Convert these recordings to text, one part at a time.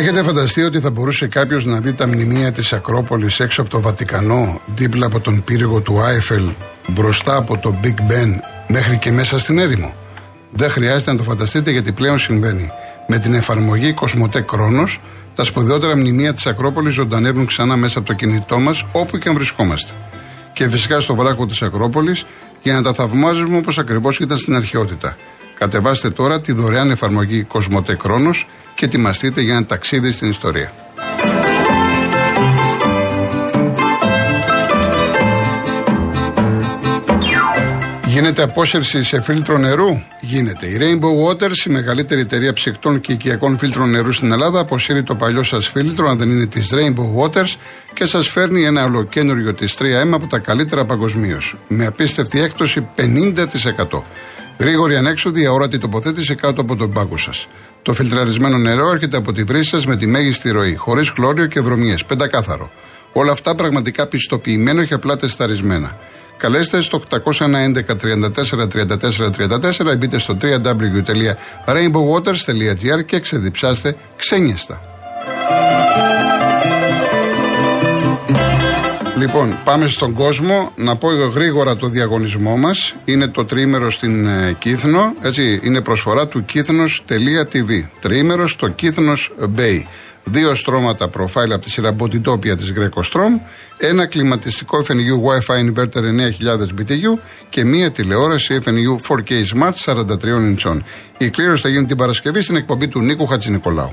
Έχετε φανταστεί ότι θα μπορούσε κάποιος να δει τα μνημεία της Ακρόπολης έξω από το Βατικανό, δίπλα από τον πύργο του Άιφελ, μπροστά από το Big Ben, μέχρι και μέσα στην έρημο; Δεν χρειάζεται να το φανταστείτε γιατί πλέον συμβαίνει. Με την εφαρμογή Κοσμοτέ Κρόνος, τα σπουδαιότερα μνημεία της Ακρόπολης ζωντανεύουν ξανά μέσα από το κινητό μας, όπου και αν βρισκόμαστε. Και φυσικά στο βράχο της Ακρόπολης, για να τα θαυμάζουμε όπως ακριβώς ήταν στην αρχαιότητα. Κατεβάστε τώρα τη δωρεάν εφαρμογή Κοσμοτέ Κρόνος και ετοιμαστείτε για ένα ταξίδι στην ιστορία. Γίνεται απόσυρση σε φίλτρο νερού; Γίνεται. Η Rainbow Waters, η μεγαλύτερη εταιρεία ψυκτών και οικιακών φίλτρων νερού στην Ελλάδα, αποσύρει το παλιό σας φίλτρο, αν δεν είναι της Rainbow Waters, και σας φέρνει ένα ολοκένουργιο της 3M από τα καλύτερα παγκοσμίως. Με απίστευτη έκπτωση 50%. Γρήγορη ανέξοδη, αόρατη τοποθέτηση κάτω από τον πάγκο σας. Το φιλτραρισμένο νερό έρχεται από τη βρύση σας με τη μέγιστη ροή, χωρίς χλώριο και βρωμιές, πεντακάθαρο. Όλα αυτά πραγματικά πιστοποιημένο και απλά τεσταρισμένα. Καλέστε στο 811 34 34 34 μπείτε στο www.rainbowwaters.gr και ξεδιψάστε ξένιαστα. Λοιπόν, πάμε στον κόσμο. Να πω γρήγορα το διαγωνισμό μας. Είναι το τρίμερο στην ε, Κύθνο. Έτσι, είναι προσφορά του κύθνο.tv. Τρίμερο στο Κύθνος Bay. Δύο στρώματα προφάιλ από τη σειρά Botitopia της Strom. Ένα κλιματιστικό FNU Wi-Fi Inverter 9000 BTU και μία τηλεόραση FNU 4K Smart 43 inch. Η κλήρωση θα γίνει την Παρασκευή στην εκπομπή του Νίκου Χατζηνικολάου.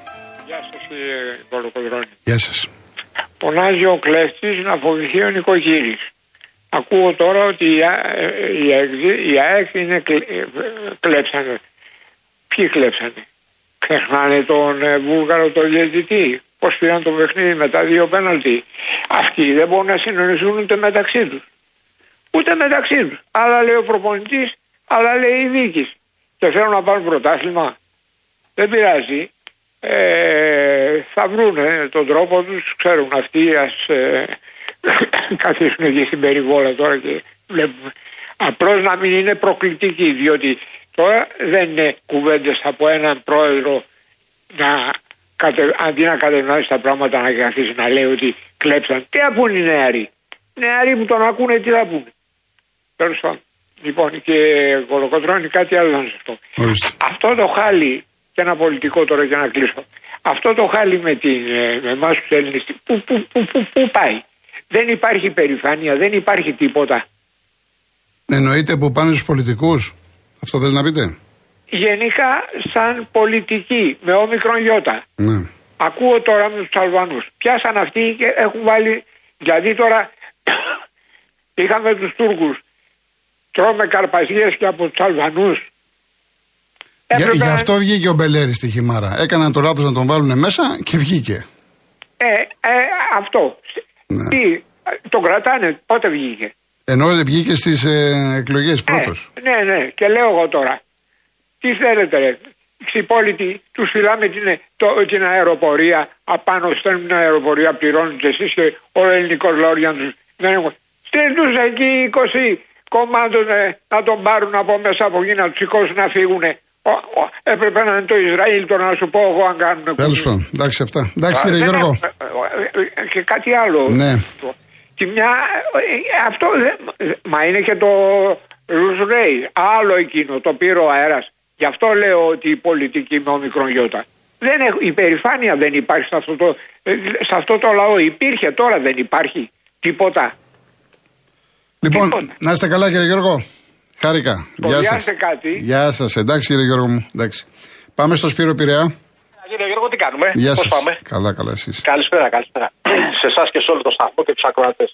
Κολαργός. Γεια σας. Πονάζει ο κλέφτης να φοβηθεί ο νοικοκύρης. Ακούω τώρα ότι οι ΑΕΚ είναι κλέψανε. Ποιοι κλέψανε; Ξεχνάνε τον ε, Βούλγαρο τον διαιτητή. Πώς πήραν το παιχνίδι με τα δύο πέναλτι. Αυτοί δεν μπορούν να συνοηθούν ούτε μεταξύ τους. Ούτε μεταξύ τους. Άλλα λέει ο προπονητής, άλλα λέει η δίκη. Και θέλουν να πάρουν πρωτάθλημα. Δεν πειράζει ε, θα βρουν τον τρόπο τους, ξέρουν αυτοί, ας ε, καθίσουν εκεί στην περιβόλα τώρα και βλέπουμε. Απλώς να μην είναι προκλητική, διότι τώρα δεν είναι κουβέντες από έναν πρόεδρο να κατε, αντί να κατευνάσει τα πράγματα να καθίσει να λέει ότι κλέψαν. Τι θα πούνε οι νεαροί; Οι νεαροί που τον ακούνε τι θα πούνε; Τέλος πάντων. Λοιπόν και κολοκοτρώνει κάτι άλλο να σας πω. Αυτό το χάλι και ένα πολιτικό τώρα για να κλείσω. Αυτό το χάλι με, την, ε, με εμάς τους Έλληνες, πού, πού, πού, πού, πού πάει; Δεν υπάρχει περηφάνεια, δεν υπάρχει τίποτα. Εννοείται που πάνε στους πολιτικούς. Αυτό θέλει να πείτε; Γενικά σαν πολιτική με όμικρον γιώτα. Ναι. Ακούω τώρα με τους Αλβανούς. Πιάσαν αυτοί και έχουν βάλει, γιατί τώρα είχαμε τους Τούρκους. Τρώμε καρπαζίες και από τους Αλβανούς για, γι' αυτό βγήκε ο Μπελέρη στη Χιμάρα. Έκαναν το λάθος να τον βάλουν μέσα και βγήκε. Ε, ε αυτό. Ναι. Τι, τον κρατάνε, πότε βγήκε; Ενώ βγήκε στις ε, εκλογές πρώτος. Ε, ναι, ναι, και λέω εγώ τώρα. Τι θέλετε, ρε. Ξυπόλοιτοι, τους φυλάμε την, το, την αεροπορία. Απάνω στέλνουν την αεροπορία, πληρώνουν εσείς και ο ελληνικός λόρια του. Δεν έχουν. Στείλ εκεί 20 κομμάτων να τον πάρουν από μέσα από εκεί να τους σηκώσουν να φύγουν. Έπρεπε να είναι το Ισραήλ το να σου πω εγώ αν κάνουν. Τέλος πάντων, εντάξει αυτά. Εντάξει κύριε Γιώργο. Ε, και κάτι άλλο. Ναι. Και μια, ε, αυτό, μα είναι και το Ρουσρέι, άλλο εκείνο, το πήρε ο αέρας. Γι' αυτό λέω ότι η πολιτική με ομικρόν γιώτα. Δεν έχω, η περηφάνεια δεν υπάρχει σε αυτό, το, ε, σε αυτό το λαό. Υπήρχε, τώρα δεν υπάρχει τίποτα. Λοιπόν, τίποτα. να είστε καλά κύριε Γιώργο. Χάρηκα. Γεια σας. κάτι. Γεια σας. Εντάξει κύριε Γιώργο μου. Εντάξει. Πάμε στο Σπύρο Πειραιά. Κύριε Γιώργο, τι κάνουμε; Γεια Πώς πάμε; Καλά, καλά εσείς. Καλησπέρα, καλησπέρα. σε εσάς και σε όλο το σταθμό και τους ακροατές.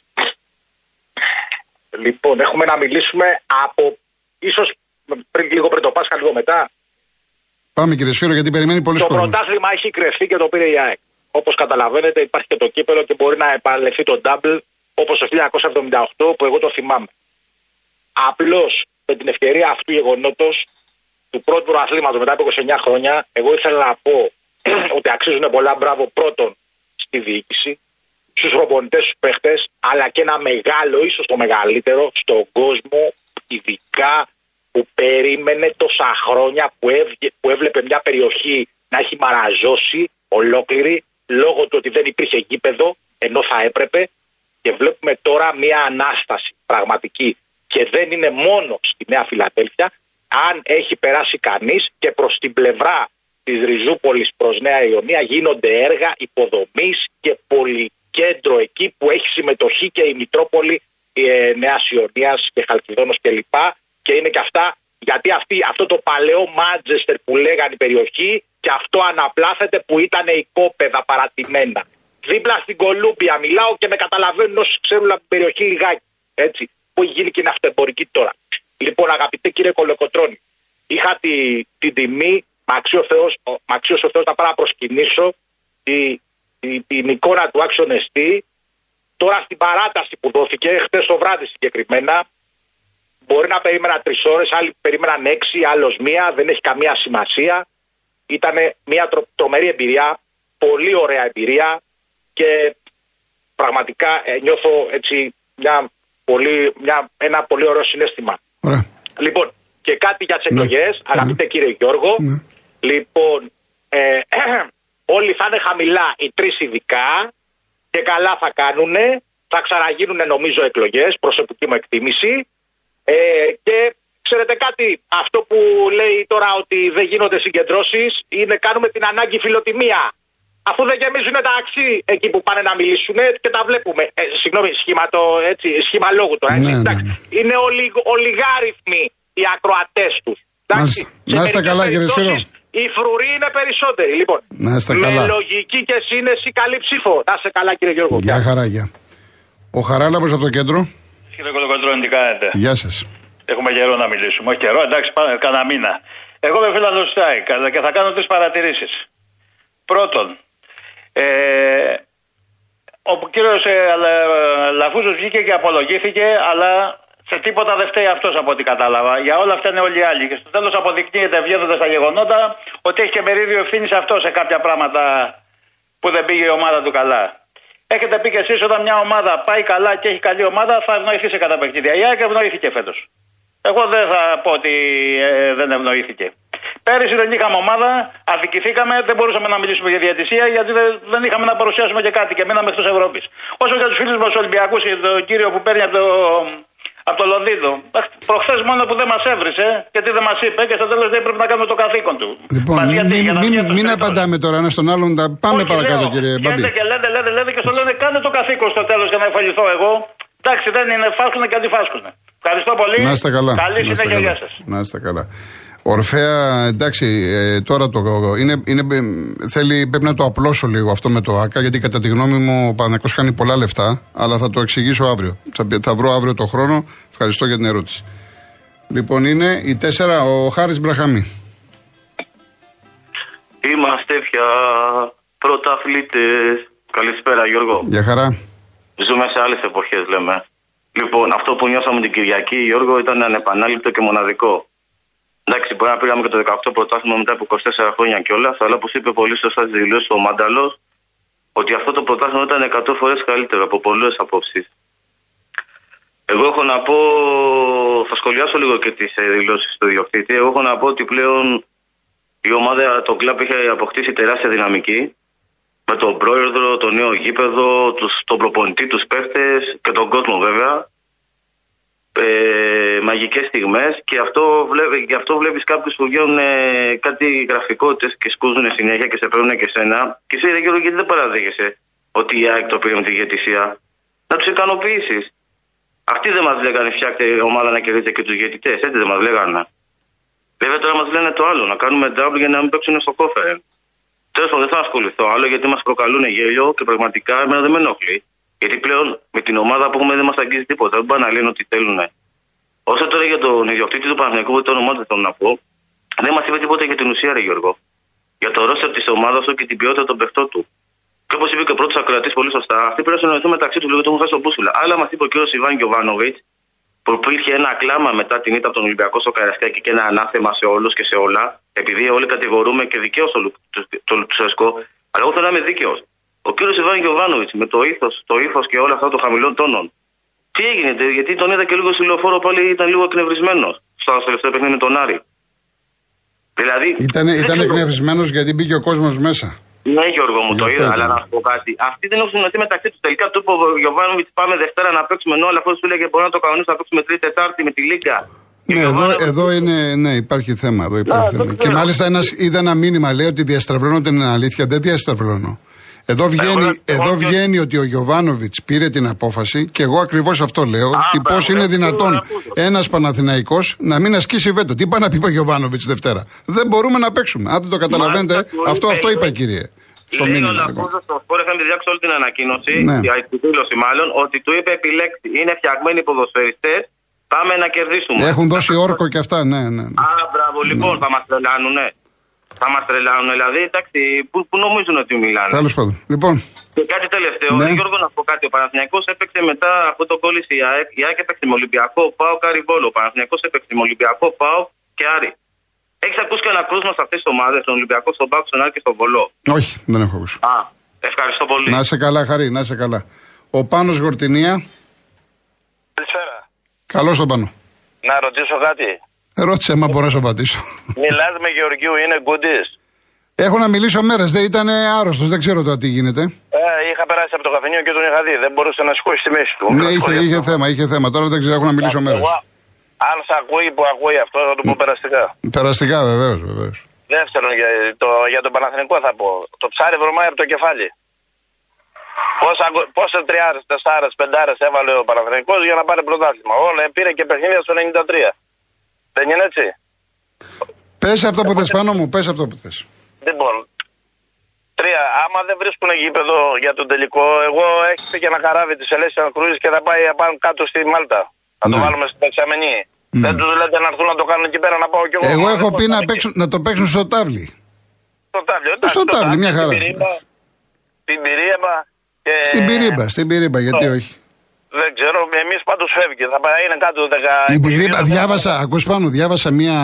Λοιπόν, έχουμε να μιλήσουμε από ίσως πριν, λίγο πριν το Πάσχα, λίγο μετά. Πάμε κύριε Σπύρο, γιατί περιμένει πολύ Το πρωτάθλημα έχει κρεφτεί και το πήρε η ΑΕΚ. όπως καταλαβαίνετε, υπάρχει και το κύπελο και μπορεί να επαναληφθεί το double όπως το 1978 που εγώ το θυμάμαι. Απλώς με την ευκαιρία αυτού του γεγονότος του πρώτου προαθλήματο μετά από 29 χρόνια, εγώ ήθελα να πω ότι αξίζουν πολλά. Μπράβο πρώτον στη διοίκηση, στους προπονητές, στους παίχτες, αλλά και ένα μεγάλο, ίσως το μεγαλύτερο στον κόσμο, ειδικά που περίμενε τόσα χρόνια που, που έβλεπε μια περιοχή να έχει μαραζώσει ολόκληρη λόγω του ότι δεν υπήρχε γήπεδο ενώ θα έπρεπε. Και βλέπουμε τώρα μια ανάσταση πραγματική και δεν είναι μόνο στη Νέα Φιλαδέλφια αν έχει περάσει κανείς και προς την πλευρά της Ριζούπολης προς Νέα Ιωνία γίνονται έργα υποδομής και πολυκέντρο εκεί που έχει συμμετοχή και η Μητρόπολη ε, Νέας Ιωνίας και Χαλκιδόνος κλπ. Και είναι και αυτά γιατί αυτή, αυτό το παλαιό Μάντζεστερ που λέγανε η περιοχή και αυτό αναπλάθεται που ήταν οικόπεδα παρατημένα. Δίπλα στην Κολούμπια μιλάω και με καταλαβαίνουν όσοι ξέρουν από την περιοχή λιγάκι. Έτσι, που έχει γίνει και είναι αυτοεμπορική τώρα. Λοιπόν, αγαπητέ κύριε Κολοκοτρώνη, είχα τη, την τιμή, μαξίω ο Θεός, να πάω να προσκυνήσω τη, την εικόνα του άξιον εστί. Τώρα στην παράταση που δόθηκε, χτε το βράδυ συγκεκριμένα, Μπορεί να περίμενα τρεις ώρες, άλλοι περίμεναν έξι, άλλος μία, δεν έχει καμία σημασία. Ήταν μια τρομερή εμπειρία, πολύ ωραία εμπειρία και πραγματικά ε, νιώθω έτσι μια πολύ, μια, ένα πολύ ωραίο συνέστημα. Ωραία. Λοιπόν, και κάτι για τις ναι. εκλογές, ναι. αγαπητέ κύριε Γιώργο. Ναι. Λοιπόν, ε, όλοι θα είναι χαμηλά οι τρεις ειδικά και καλά θα κάνουν. Θα ξαναγίνουν νομίζω εκλογές, προσωπική μου εκτίμηση. Ε, και ξέρετε κάτι, αυτό που λέει τώρα ότι δεν γίνονται συγκεντρώσεις είναι κάνουμε την ανάγκη φιλοτιμία. Αφού δεν γεμίζουν τα αξί εκεί που πάνε να μιλήσουν και τα βλέπουμε. Ε, συγγνώμη, σχήμα, το, έτσι, σχήμα λόγου τώρα. Έτσι, ναι, ναι, ναι. Είναι ολιγ, ολιγάριθμοι οι ακροατές τους. Να είστε καλά, κύριε Σπύρο. Οι φρουροί είναι περισσότεροι. Λοιπόν, να είστε καλά. με λογική και σύνεση καλή ψήφο. Να είστε καλά, κύριε Γιώργο. Γεια χαρά, γεια. Ο Χαράλαμπος από το κέντρο. Κύριε Κολοκοντρώνη, τι κάνετε; Γεια σας. Έχουμε καιρό να μιλήσουμε. Όχι καιρό, εντάξει, πάμε κανένα μήνα. Εγώ είμαι φίλο του ΣΤΑΙΚ και θα κάνω τρεις παρατηρήσεις. Πρώτον, ε, ο κύριος ε, Λαφούζο βγήκε και απολογήθηκε, αλλά σε τίποτα δεν φταίει αυτός από ό,τι κατάλαβα. Για όλα αυτά είναι όλοι οι άλλοι. Και στο τέλος αποδεικνύεται βγαίνοντας τα γεγονότα ότι έχει και μερίδιο ευθύνης αυτός σε κάποια πράγματα που δεν πήγε η ομάδα του καλά. Έχετε πει και εσείς όταν μια ομάδα πάει καλά και έχει καλή ομάδα θα ευνοηθεί σε κατά παιχνίδια. Η ΑΕΚ ευνοήθηκε φέτος. Εγώ δεν θα πω ότι ε, δεν ευνοήθηκε. Πέρυσι δεν είχαμε ομάδα, αδικηθήκαμε, δεν μπορούσαμε να μιλήσουμε για διατησία γιατί δεν, δεν είχαμε να παρουσιάσουμε και κάτι και μείναμε εκτός Ευρώπης. Όσο για τους φίλους μας Ολυμπιακούς και τον κύριο που παίρνει από το, από το Λονδίνο. Προχθές μόνο που δεν μας έβρισε και τι δεν μας είπε και στο τέλος δεν πρέπει να κάνουμε το καθήκον του. Λοιπόν, μην, μην, μην, απαντάμε τώρα ένα στον άλλον. Τα πάμε Όχι, παρακάτω, λέω, κύριε Μπαμπή. Λέτε και λέτε, λέτε, λέτε και στο λένε κάνε το καθήκον στο τέλος για να εφαληθώ εγώ. Εντάξει, δεν είναι, φάσκουν και αντιφάσκουν. Ευχαριστώ πολύ. Να είστε καλά. Καλή συνέχεια, γεια σας. Να είστε καλά. Ορφαία, εντάξει, ε, τώρα το είναι, είναι, θέλει, πρέπει να το απλώσω λίγο αυτό με το ΑΚΑ, γιατί κατά τη γνώμη μου ο Πανακός κάνει πολλά λεφτά, αλλά θα το εξηγήσω αύριο. Θα, θα βρω αύριο το χρόνο. Ευχαριστώ για την ερώτηση. Λοιπόν, είναι η τέσσερα, ο Χάρης Μπραχαμή. Είμαστε πια πρωταθλητές. Καλησπέρα Γιώργο. Γεια χαρά. Ζούμε σε άλλες εποχές λέμε. Λοιπόν, αυτό που νιώσαμε την Κυριακή, Γιώργο, ήταν ανεπανάληπτο και μοναδικό. Εντάξει, μπορεί να πήγαμε και το 18 πρωτάθλημα μετά από 24 χρόνια κιόλας, αλλά όπως είπε πολύ σωστά στη δηλώσει ο Μάνταλο, ότι αυτό το πρωτάθλημα ήταν 100 φορές καλύτερο από πολλές απόψεις. Εγώ έχω να πω, θα σχολιάσω λίγο και τις δηλώσεις του διοκτήτη. Εγώ έχω να πω ότι πλέον η ομάδα, το κλαμπ είχε αποκτήσει τεράστια δυναμική με τον πρόεδρο, το νέο γήπεδο, τους, τον προπονητή, τους παίχτες και τον κόσμο βέβαια. Ε, μαγικές στιγμές και αυτό, βλέπει, και αυτό βλέπεις κάποιους που βγαίνουν ε, κάτι γραφικότητες και σκούζουν συνέχεια και σε παίρνουν και σένα και εσύ ρε γιατί δεν παραδέχεσαι ότι η ΑΕΚ το πήρε με τη διαιτησία; Να τους ικανοποιήσεις. Αυτοί δεν μας λέγανε φτιάχτε ομάδα να κερδίσει και τους διαιτητές, έτσι δεν μας λέγανε. Βέβαια τώρα μας λένε το άλλο, να κάνουμε double για να μην παίξουν στο κόφερ. Τέλος πάντων, δεν θα ασχοληθώ άλλο γιατί μας προκαλούν γέλιο και πραγματικά εμένα δεν με ενοχλεί. Γιατί πλέον με την ομάδα που έχουμε δεν μας αγγίζει τίποτα. Δεν πάνε να λένε ότι θέλουν. Όσο τώρα για τον ιδιοκτήτη του Παναγενικού, το όνομά του θέλω να πω, δεν μας είπε τίποτα για την ουσία, Ρε Γιώργο. Για το ρόστερ της ομάδας του και την ποιότητα των παιχτών του. Και όπως είπε και ο πρώτος ακροατής πολύ σωστά, αυτοί πρέπει να συνοηθούν μεταξύ τους λίγο το έχουν χάσει το μπούσουλα. Άλλα μας είπε ο κύριος Ιβάν Γιοβάνοβιτ, που υπήρχε ένα κλάμα μετά την ήττα από τον Ολυμπιακό στο Καρασκάκι και ένα ανάθεμα σε όλους και σε όλα, επειδή όλοι κατηγορούμε και δικαίως τον Λουτσέσκο, αλλά εγώ θέλω να είμαι δίκαιος. Ο κύριος Ιβάν Γιοβάνοβιτ με το ήθος το ύφος και όλα αυτά των χαμηλών τόνων. Τι έγινε, γιατί τον είδα και λίγο στη λεωφόρο πάλι ήταν λίγο εκνευρισμένος στο τελευταίο παιχνίδι με τον Άρη. Δηλαδή. Ήταν, ήταν εκνευρισμένος γιατί μπήκε ο κόσμος μέσα. Ναι, Γιώργο μου, το είδα, αλλά να σου πω κάτι. Αυτοί δεν έχουν συνοηθεί μεταξύ τους. Τελικά του είπε ο Γιωβάνοβιτς πάμε Δευτέρα να παίξουμε ενώ, αλλά αφού σου έλεγε μπορεί να το κανονίσουμε να παίξουμε Τρίτη Τετάρτη με τη Λίγκα. Ναι, εδώ, εδώ είναι, ναι, υπάρχει θέμα. Εδώ υπάρχει θέμα. Και μάλιστα ένας, είδα ένα μήνυμα λέει ότι διαστρεβλώνω την αλήθεια. Δεν διαστρεβλώνω. Εδώ βγαίνει, εδώ βγαίνει ότι ο Γιωβάνοβιτς πήρε την απόφαση και εγώ ακριβώς αυτό λέω. ότι πώς είναι δυνατόν ένας Παναθηναϊκός να μην ασκήσει βέτο. Τι πάει να πει ο Γιωβάνοβιτς Δευτέρα; Δεν μπορούμε να παίξουμε. Αν δεν το καταλαβαίνετε, αυτό, αυτό είπα κύριε. Στο μήνυμα. Λέει ο Λαφούζο στο σπορ, είχαμε διάξει όλη την ανακοίνωση, ναι. τη δήλωση μάλλον, ότι του είπε επιλέξει. Είναι φτιαγμένοι ποδοσφαιριστές, πάμε να κερδίσουμε. Έχουν δώσει όρκο και αυτά, ναι, ναι. ναι. Α, μπράβο, λοιπόν, ναι. θα μας τρελάνουνε. Θα μας τρελάνουν, δηλαδή, εντάξει, που, που νομίζουν ότι μιλάνε. Τέλος πάντων. Λοιπόν. Και κάτι τελευταίο, ναι. Γιώργο, να πω κάτι. Ο Παναθηναϊκός έπαιξε μετά από το κόλληση η ΑΕΚ. Η ΑΕΚ έπαιξε με Ολυμπιακό, Πάο, Καριβόλο. Ο Παναθηναϊκός έπαιξε με Ολυμπιακό, Πάο και Άρη. Έχεις ακούσει κανένα κρούσμα σε αυτές τις ομάδες, τον Ολυμπιακό, στον Πάο, στον Άρη και στον Βολό. Όχι, δεν έχω ακούσει. Α, ευχαριστώ πολύ. Να σε καλά, Χαρή, να σε καλά. Ο Πάνος Γορτινία. Καλησπέρα. Καλώς τον Πάνο. Να ρωτήσω κάτι. Ρώτησε, μα μπορώ να σου απαντήσω. Μιλάς με Γεωργίου, είναι γκούντι. Έχω να μιλήσω μέρες, δεν ήταν άρρωστος, δεν ξέρω τώρα τι γίνεται. Ε, είχα περάσει από το καφενείο και τον είχα δει. Δεν μπορούσε να σηκώσει τη μέση του. Ναι, είχε, είχε θέμα, είχε θέμα. Τώρα δεν ξέρω, έχω να μιλήσω μέρες. Αν σε ακούει που ακούει αυτό, θα του πω περαστικά. Περαστικά, βεβαίως, βεβαίως. Δεύτερον, για, το, για τον Παναθηνικό θα πω. Το ψάρι βρωμάει από το κεφάλι. Πόσες τριάρες, τεσσάρες, πεντάρες έβαλε ο Παναθηνικός για να πάρει πρωτάθλημα. Όλα πήρε και παιχνίδια στο 93. Δεν είναι έτσι; Πες αυτό που θες πάνω μου, πες αυτό που θες. Λοιπόν, τρία. Άμα δεν βρίσκουν γήπεδο για τον τελικό, εγώ έχετε και ένα καράβι της Ελέσια Κρούζη και θα πάει πάνω κάτω στη Μάλτα. Θα ναι. το βάλουμε στην δεξαμενή. Ναι. Δεν τους λέτε να έρθουν να το κάνουν εκεί πέρα να πάω κι εγώ. Εγώ έχω πει να, παίξουν, να το παίξουν στο τάβλι. Στο τάβλι, εντάξει. Στο τάβλι, μια χαρά. Στην πυρίμπα. Και... Στην πυρίμπα, στην πυρίμπα, γιατί όχι. Δεν ξέρω, εμείς πάντως φεύγει. Θα πάει, είναι κάτω 10. Η πυρίμπα, διάβασα, ακούς πάνω, διάβασα μία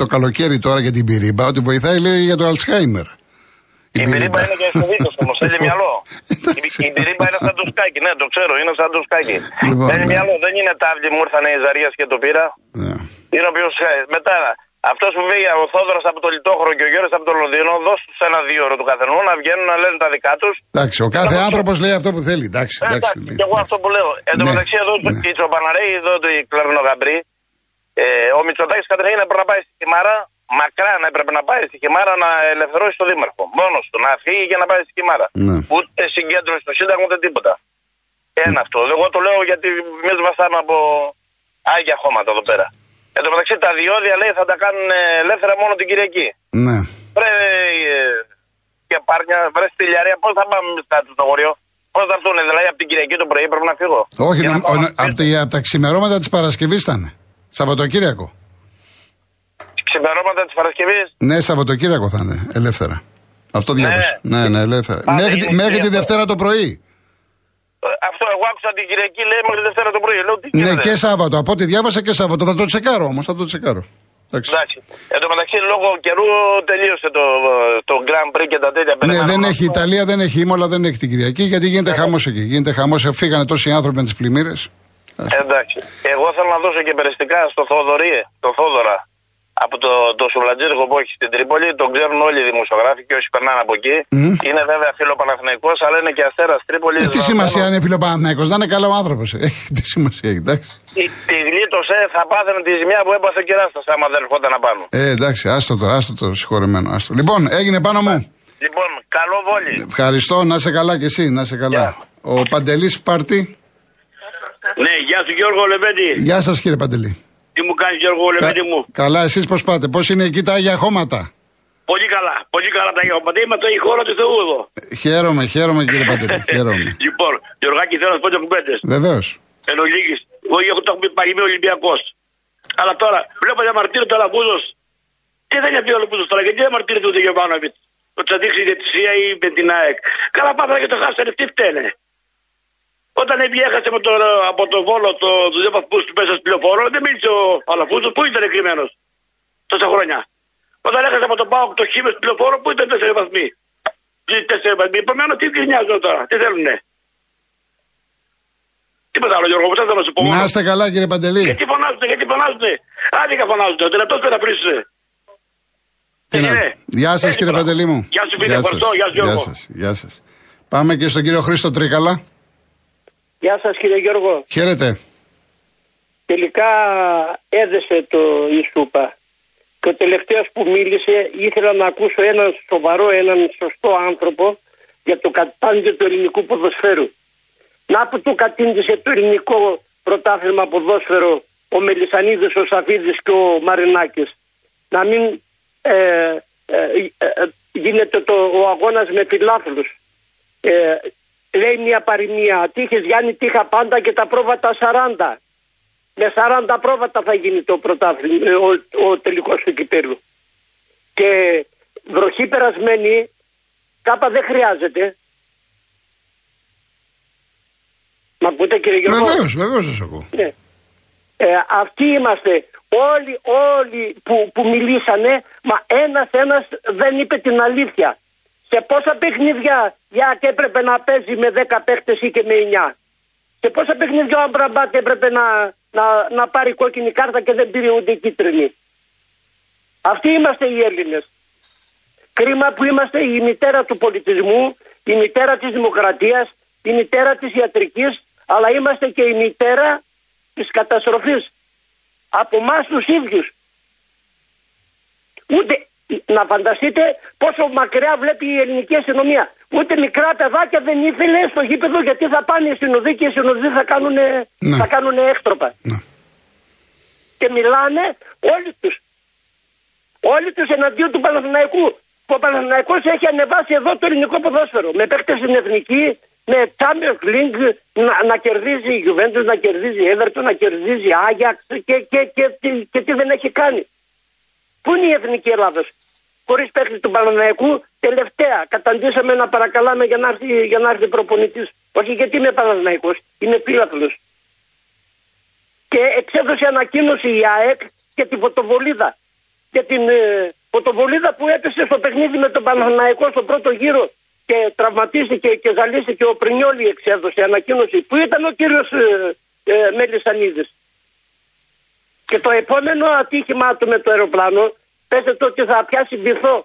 το καλοκαίρι τώρα για την πυρίμπα ότι βοηθάει λέει για το Αλτσχάιμερ. Η, η πυρίμπα είναι και δίκο όμω, θέλει μυαλό. η, πυρίμπα είναι σαν το σκάκι, ναι, το ξέρω, είναι σαν το σκάκι. Λοιπόν, θέλει ναι. μυαλό, δεν είναι τάβλη, μου ήρθαν οι Ζαρία και το πήρα. Ναι. Είναι ο οποίος. Ε, μετά, αυτός που βγαίνει ο Θόδωρο από το Λιτόχρο και ο Γιώργο από το Λονδίνο, δώσ' τους ένα δύο ώρο του καθενού να βγαίνουν να λένε τα δικά τους. Εντάξει, ο κάθε άνθρωπος λέει αυτό που θέλει. Εντάξει, ε, εντάξει, εντάξει, και εγώ αυτό που λέω. Εν τω ναι, μεταξύ, εδώ ναι. η Τσοπαναρέη, εδώ το Κλαρνογαμπρί, ε, ο Μητσοτάκης καταρχήν έπρεπε να πάει στη Χιμάρα, μακρά να έπρεπε να πάει στη Χιμάρα να ελευθερώσει τον Δήμαρχο. Μόνος του, να φύγει και να πάει στη Χιμάρα. Ναι. Ούτε συγκέντρωση στο Σύνταγμα ούτε τίποτα. Ένα αυτό. Εγώ το λέω γιατί εμεί βαστάμε από άγια χώματα εδώ πέρα. Εν τω μεταξύ τα διόδια λέει θα τα κάνουν ελεύθερα μόνο την Κυριακή. Ναι. Βρε ε, και πάρνια, βρε στη Λιαρία, πώς θα πάμε κάτω στο χωριό; Πώς θα έρθουν, δηλαδή από την Κυριακή το πρωί πρέπει να φύγω; Όχι, να, ο, από, από τα ξημερώματα της Παρασκευής ήταν. Σαββατοκύριακο. Ξημερώματα της Παρασκευής; Ναι, Σαββατοκύριακο θα είναι, ελεύθερα. Αυτό ναι. διάβασα. Ναι, ναι, ελεύθερα. μέχρι, μέχρι τη Δευτέρα το πρωί. Αυτό εγώ άκουσα την Κυριακή λέει μέχρι Δευτέρα το πρωί. Λέω, τι ναι, και Σάββατο. Από ό,τι διάβασα και Σάββατο. Θα το τσεκάρω όμως. Θα το τσεκάρω. Εντάξει. Εν τω μεταξύ, λόγω καιρού τελείωσε το, το Grand Prix και τα τέτοια Ναι, δεν έχει η Ιταλία, δεν έχει Ήμολα, δεν έχει την Κυριακή γιατί γίνεται ναι. χαμός εκεί. Γίνεται χαμός. Φύγανε τόσοι άνθρωποι με τις πλημμύρες. Εντάξει. Εγώ θέλω να δώσω και περιστικά στο Θοδωρή, το Θόδωρα από το, το σουβλατζίρικο που έχει στην Τρίπολη. Τον ξέρουν όλοι οι δημοσιογράφοι και όσοι περνάνε από εκεί. Mm. Είναι βέβαια φιλοπαναθηναϊκό, αλλά είναι και αστέρας Τρίπολης. Ε, τι σημασία είναι φιλοπαναθηναϊκό, δεν είναι καλό άνθρωπος. Ε. τι σημασία έχει, εντάξει. Τη, τη γλίτωσε, θα πάθαινε τη ζημιά που έπαθε ο κεράστα, άμα δεν ερχόταν να πάνω. Ε, εντάξει, άστο τώρα, άστο το συγχωρεμένο. Άστο. Λοιπόν, έγινε πάνω μου. Λοιπόν, καλό βόλι. Ευχαριστώ, να σε καλά και εσύ, να σε καλά. Ο Παντελής Πάρτι. Ναι, γεια σου Γιώργο Λεβέντη. Γεια σας κύριε Παντελή. Τι μου κάνεις Γιώργο Λεβέντη μου; Καλά, εσείς πώς πάτε, πώς είναι εκεί τα Άγια Χώματα; Πολύ καλά, πολύ καλά τα Άγια Χώματα. Είμαστε η χώρα του Θεού εδώ. Χαίρομαι, χαίρομαι κύριε Παντελή. χαίρομαι. λοιπόν, Γιωργάκη θέλω να πω δύο κουμπέντε. Βεβαίως. Εν ολίγης, εγώ έχω το έχουμε παγιμή Ολυμπιακός. Αλλά τώρα βλέπω διαμαρτύρεται ο Λαμπούζο. Τι δεν είναι ο Λαμπούζο τώρα, γιατί διαμαρτύρεται ούτε Γερμανόβιτ. ότι θα δείξει η διαιτησία ή με την ΑΕΚ. Καλά πάθανε και το χάσανε, τι φταίνε. Όταν έβγαινε έχασε με το, από το βόλο το, του δύο βαθμού του μέσα στην πληροφόρο, δεν μίλησε ο Αλαφούζος, πού ήταν κρυμμένο τόσα χρόνια. Όταν έχασε από τον Πάοκ το χείμε στην πληροφόρο, πού ήταν τέσσερι βαθμοί. Τέσσερι βαθμοί. Επομένω, τι γκρινιάζουν τώρα, τι θέλουνε. Τίποτα άλλο, Γιώργο, που θέλω να σου πω. Να είστε καλά, κύριε Παντελή. Γιατί φωνάζουνε, γιατί φωνάζουνε. Άδικα φωνάζουνε. Ο δυνατό δεν θα βρίσουνε. Τι να- είναι. Γεια σας, Έτσι κύριε τώρα. Παντελή μου. Γεια σου, φίλε, ευχαριστώ. Γεια σου, Γεια Γιώργο. σας, Γεια σας. Πάμε και στον κύριο Χρήστο Τρίκαλα. Γεια σας κύριε Γιώργο. Χαίρετε. Τελικά έδεσε το η σούπα. Και ο τελευταίος που μίλησε ήθελα να ακούσω έναν σοβαρό, έναν σωστό άνθρωπο για το κατάντιο του ελληνικού ποδοσφαίρου. Να που του κατήντησε το ελληνικό πρωτάθλημα ποδόσφαιρο ο Μελισανίδης, ο Σαφίδης και ο Μαρινάκης. Να μην ε, ε, ε, ε, γίνεται το, ο αγώνας με φιλάθλους. Ε, λέει μια παροιμία, τύχες Γιάννη τύχα πάντα και τα πρόβατα 40. Με 40 πρόβατα θα γίνει το πρωτάθλημα, ε, ο, ο τελικός του κυπέλου. Και βροχή περασμένη, κάπα δεν χρειάζεται. Μα ακούτε κύριε Γιώργο; Βεβαίως, βεβαίως σας ακούω. Ναι. Ε, αυτοί είμαστε. Όλοι, όλοι που, που μιλήσανε, μα ένας ένας δεν είπε την αλήθεια. Σε πόσα παιχνίδια για και έπρεπε να παίζει με 10 παίχτες ή και με 9. Σε πόσα παιχνίδια ο Αμπραμπάτ έπρεπε να, να, να πάρει κόκκινη κάρτα και δεν πήρε ούτε κίτρινη. Αυτοί είμαστε οι Έλληνες. Κρίμα που είμαστε η μητέρα του πολιτισμού, η μητέρα της δημοκρατίας, η μητέρα της ιατρικής, αλλά είμαστε και η μητέρα της καταστροφής. Από εμάς τους ίδιους. Ούτε να φανταστείτε πόσο μακριά βλέπει η ελληνική αστυνομία. Ούτε μικρά παιδάκια δεν ήθελε στο γήπεδο γιατί θα πάνε οι συνοδοί και οι συνοδοί θα κάνουν, Ναι. θα κάνουνε έκτροπα. Ναι. Και μιλάνε όλοι τους. Όλοι τους εναντίον του Παναθηναϊκού. Που ο Παναθηναϊκός έχει ανεβάσει εδώ το ελληνικό ποδόσφαιρο. Με παίκτες στην εθνική, με Champions League να, να κερδίζει η Juventus, να κερδίζει η Everton, να κερδίζει η Άγιαξ και, και, και, και, και τι δεν έχει κάνει. Πού είναι η εθνική Ελλάδος; Χωρίς παίκτη του Παναθηναϊκού, τελευταία καταντήσαμε να παρακαλάμε για να έρθει, για να έρθει προπονητής. Όχι γιατί είμαι Παναθηναϊκός, είμαι πύλαθλος. Και εξέδωσε ανακοίνωση η ΑΕΚ και την φωτοβολίδα. Και την ε, φωτοβολίδα που έπεσε στο παιχνίδι με τον Παναθηναϊκό στο πρώτο γύρο και τραυματίστηκε και ζαλίστηκε ο Πρινιόλη εξέδωσε ανακοίνωση που ήταν ο κύριος ε, ε, Μελισανίδης. Και το επόμενο ατύχημα του με το αεροπλάνο πέσετε ότι θα πιάσει βυθό.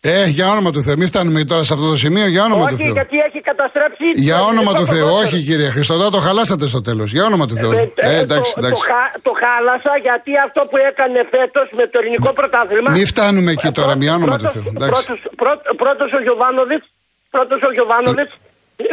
Ε, για όνομα του Θεού. Μην φτάνουμε τώρα σε αυτό το σημείο, για όνομα του Όχι Θεού. γιατί έχει καταστρέψει Για το όνομα ελληνικό του Θεού, ποδόσφαιρο. όχι κύριε Χριστοδά, το χαλάσατε στο τέλος. Για όνομα του Θεού. Ε, Ε, ε, εντάξει, το, εντάξει. Το, χα- το χάλασα γιατί αυτό που έκανε φέτος με το ελληνικό πρωτάθλημα. Μη φτάνουμε εκεί τώρα, για όνομα του Θεού. Εντάξει. Πρώτος, πρώτος, πρώτος ο Γιωβάνοβιτ, πρώτος ο Γιωβάνοβιτς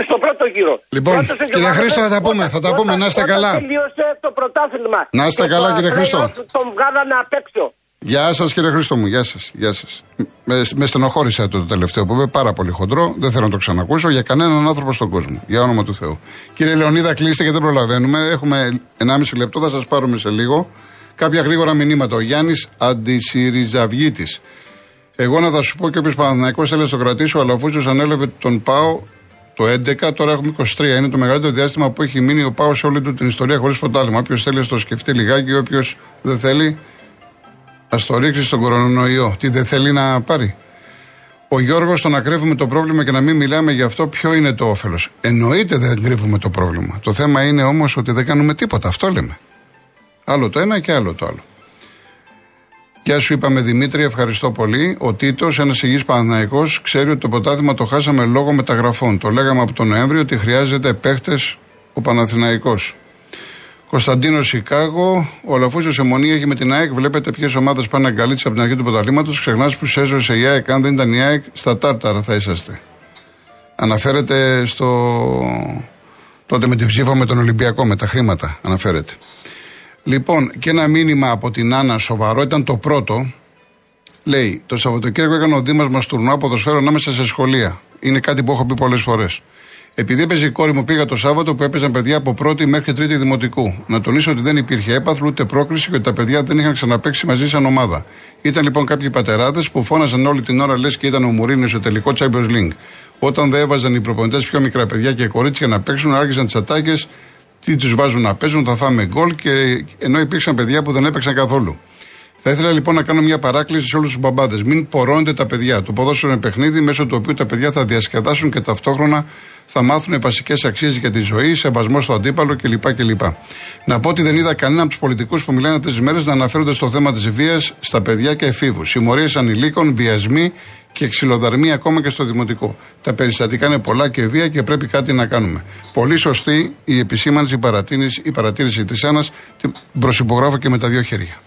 στο πρώτο γύρο. Λοιπόν, Πρώτος ο κύριε Γιωβάνοβιτς, Χρήστο, θα τα πούμε, όταν- θα τα πούμε, όταν- να είστε όταν καλά. τελείωσε το πρωτάθλημα. Να είστε Και καλά, το κύριε Χρήστο. play-off Τον βγάλανε απ' έξω. Γεια σας κύριε Χρήστο μου, γεια σας. Γεια σας. Με, με στενοχώρησε το τελευταίο που είπε, πάρα πολύ χοντρό. Δεν θέλω να το ξανακούσω για κανέναν άνθρωπο στον κόσμο. Για όνομα του Θεού. Κύριε Λεωνίδα, κλείστε και δεν προλαβαίνουμε. Έχουμε 1,5 λεπτό, θα σας πάρουμε σε λίγο. Κάποια γρήγορα μηνύματα. Ο Γιάννης Αντισυριζαυγήτη. Εγώ να θα σου πω και όποιο Παναθυναϊκό θέλει να το κρατήσω, αλλά αφού ανέλαβε τον Πάο το 11, τώρα έχουμε 23. Είναι το μεγαλύτερο διάστημα που έχει μείνει ο Πάο σε όλη του την ιστορία χωρίς πρωτάθλημα. Όποιος θέλει να το σκεφτεί λιγάκι, όποιος δεν θέλει, Α το ρίξει στον κορονοϊό. Τι δεν θέλει να πάρει; Ο Γιώργος, το να κρύβουμε το πρόβλημα και να μην μιλάμε για αυτό, ποιο είναι το όφελος; Εννοείται δεν κρύβουμε το πρόβλημα. Το θέμα είναι όμως ότι δεν κάνουμε τίποτα. Αυτό λέμε. Άλλο το ένα και άλλο το άλλο. Γεια σου, είπαμε Δημήτρη, ευχαριστώ πολύ. Ο Τίτος, ένας υγιής Παναναϊκό, ξέρει ότι το ποτάθημα το χάσαμε λόγω μεταγραφών. Το λέγαμε από τον Νοέμβριο ότι χρειάζεται παίχτες ο Παναθηναϊκός. Κωνσταντίνο Σικάγο, ο Λαφούζο Αιμονή έχει με την ΑΕΚ. Βλέπετε ποιες ομάδες πάνε αγκαλίτσε από την αρχή του πρωταθλήματος. Ξεχνάς που σέζωσε η ΑΕΚ. Αν δεν ήταν η ΑΕΚ, στα Τάρταρα θα είσαστε. Αναφέρεται στο. τότε με την ψήφα με τον Ολυμπιακό, με τα χρήματα. Αναφέρεται. Λοιπόν, και ένα μήνυμα από την Άννα σοβαρό ήταν το πρώτο. Λέει: Το Σαββατοκύριακο έκανε ο Δήμας μας τουρνουά ποδοσφαίρο ανάμεσα σε σχολεία. Είναι κάτι που έχω πει πολλές φορές. Επειδή έπαιζε η κόρη μου, πήγα το Σάββατο που έπαιζαν παιδιά από πρώτη μέχρι τρίτη δημοτικού. Να τονίσω ότι δεν υπήρχε έπαθλο ούτε πρόκριση και ότι τα παιδιά δεν είχαν ξαναπέξει μαζί σαν ομάδα. Ήταν λοιπόν κάποιοι πατεράδες που φώναζαν όλη την ώρα λες και ήταν ο Μουρίνο στο τελικό Champions League. Όταν δεν έβαζαν οι προπονητές πιο μικρά παιδιά και κορίτσια να παίξουν, άρχισαν τις ατάκες, τι τους βάζουν να παίζουν, θα φάμε γκολ και ενώ υπήρξαν παιδιά που δεν έπαιξαν καθόλου. Θα ήθελα λοιπόν να κάνω μια παράκληση σε όλους τους μπαμπάδες. Μην πορώνετε τα παιδιά. Το ποδόσφαιρο είναι παιχνίδι μέσω του οποίου τα παιδιά θα διασκεδάσουν και ταυτόχρονα θα μάθουν βασικές αξίες για τη ζωή, σεβασμό στο αντίπαλο κλπ. κλπ. Να πω ότι δεν είδα κανέναν από τους πολιτικούς που μιλάνε αυτές τις μέρες να αναφέρονται στο θέμα της βίας στα παιδιά και εφήβους. Συμμορίες ανηλίκων, βιασμοί και ξυλοδαρμοί ακόμα και στο δημοτικό. Τα περιστατικά είναι πολλά και βία και πρέπει κάτι να κάνουμε. Πολύ σωστή η επισήμανση, η παρατήρηση, η παρατήρηση της Άννας. Την προσυπογράφω και με τα δύο χέρια.